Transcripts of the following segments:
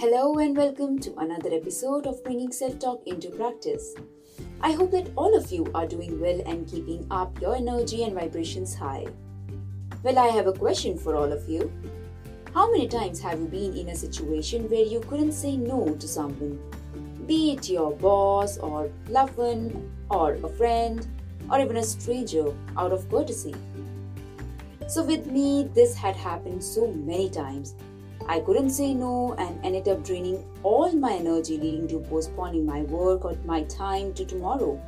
Hello and welcome to another episode of Bringing Self Talk into Practice. I hope that all of you are doing well and keeping up your energy and vibrations high. Well, I have a question for all of you. How many times have you been in a situation where you couldn't say no to someone? Be it your boss or loved one or a friend or even a stranger out of courtesy. So, with me, this had happened so many times. I couldn't say no and ended up draining all my energy, leading to postponing my work or my time to tomorrow.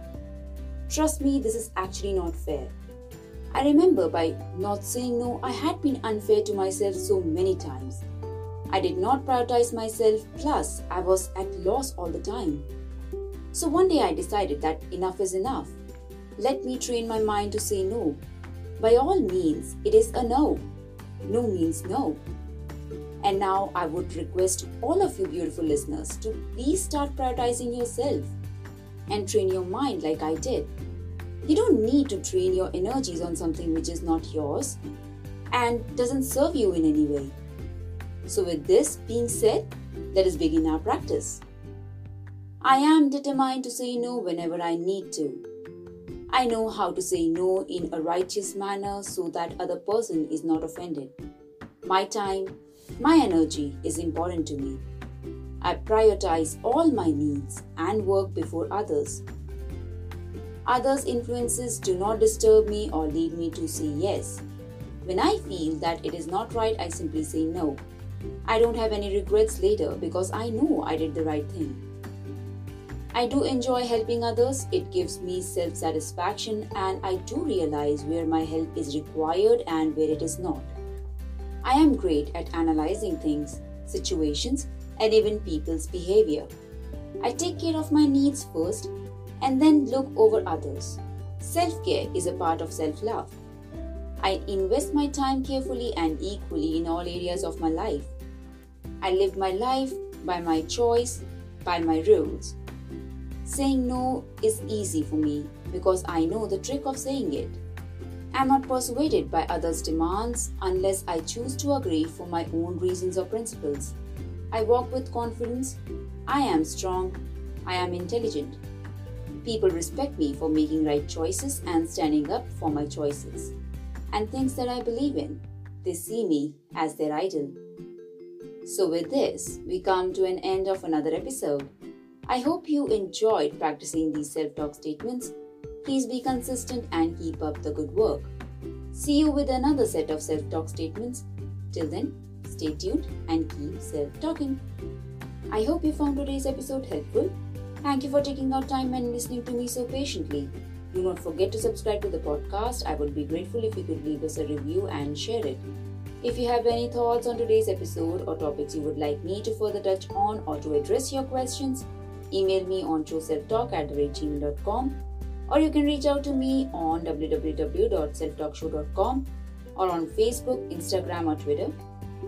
Trust me, this is actually not fair. I remember by not saying no, I had been unfair to myself so many times. I did not prioritize myself, plus, I was at loss all the time. So one day I decided that enough is enough. Let me train my mind to say no by all means, it is a no. No means no. And now I would request all of you beautiful listeners to please start prioritizing yourself and train your mind like I did. You don't need to train your energies on something which is not yours and doesn't serve you in any way. So, with this being said, let us begin our practice. I am determined to say no whenever I need to. I know how to say no in a righteous manner so that other person is not offended. My time, my energy is important to me. I prioritize all my needs and work before others. Others' influences do not disturb me or lead me to say yes. When I feel that it is not right, I simply say no. I don't have any regrets later because I know I did the right thing. I do enjoy helping others, it gives me self satisfaction, and I do realize where my help is required and where it is not. I am great at analyzing things, situations, and even people's behavior. I take care of my needs first and then look over others. Self care is a part of self love. I invest my time carefully and equally in all areas of my life. I live my life by my choice, by my rules. Saying no is easy for me because I know the trick of saying it. I'm not persuaded by others' demands unless I choose to agree for my own reasons or principles. I walk with confidence. I am strong. I am intelligent. People respect me for making right choices and standing up for my choices and things that I believe in. They see me as their idol. So, with this, we come to an end of another episode. I hope you enjoyed practicing these self talk statements. Please be consistent and keep up the good work. See you with another set of self talk statements. Till then, stay tuned and keep self talking. I hope you found today's episode helpful. Thank you for taking out time and listening to me so patiently. Do not forget to subscribe to the podcast. I would be grateful if you could leave us a review and share it. If you have any thoughts on today's episode or topics you would like me to further touch on or to address your questions, email me on trueselftalk at gmail.com or you can reach out to me on www.selftalkshow.com or on Facebook, Instagram, or Twitter.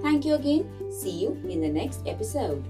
Thank you again. See you in the next episode.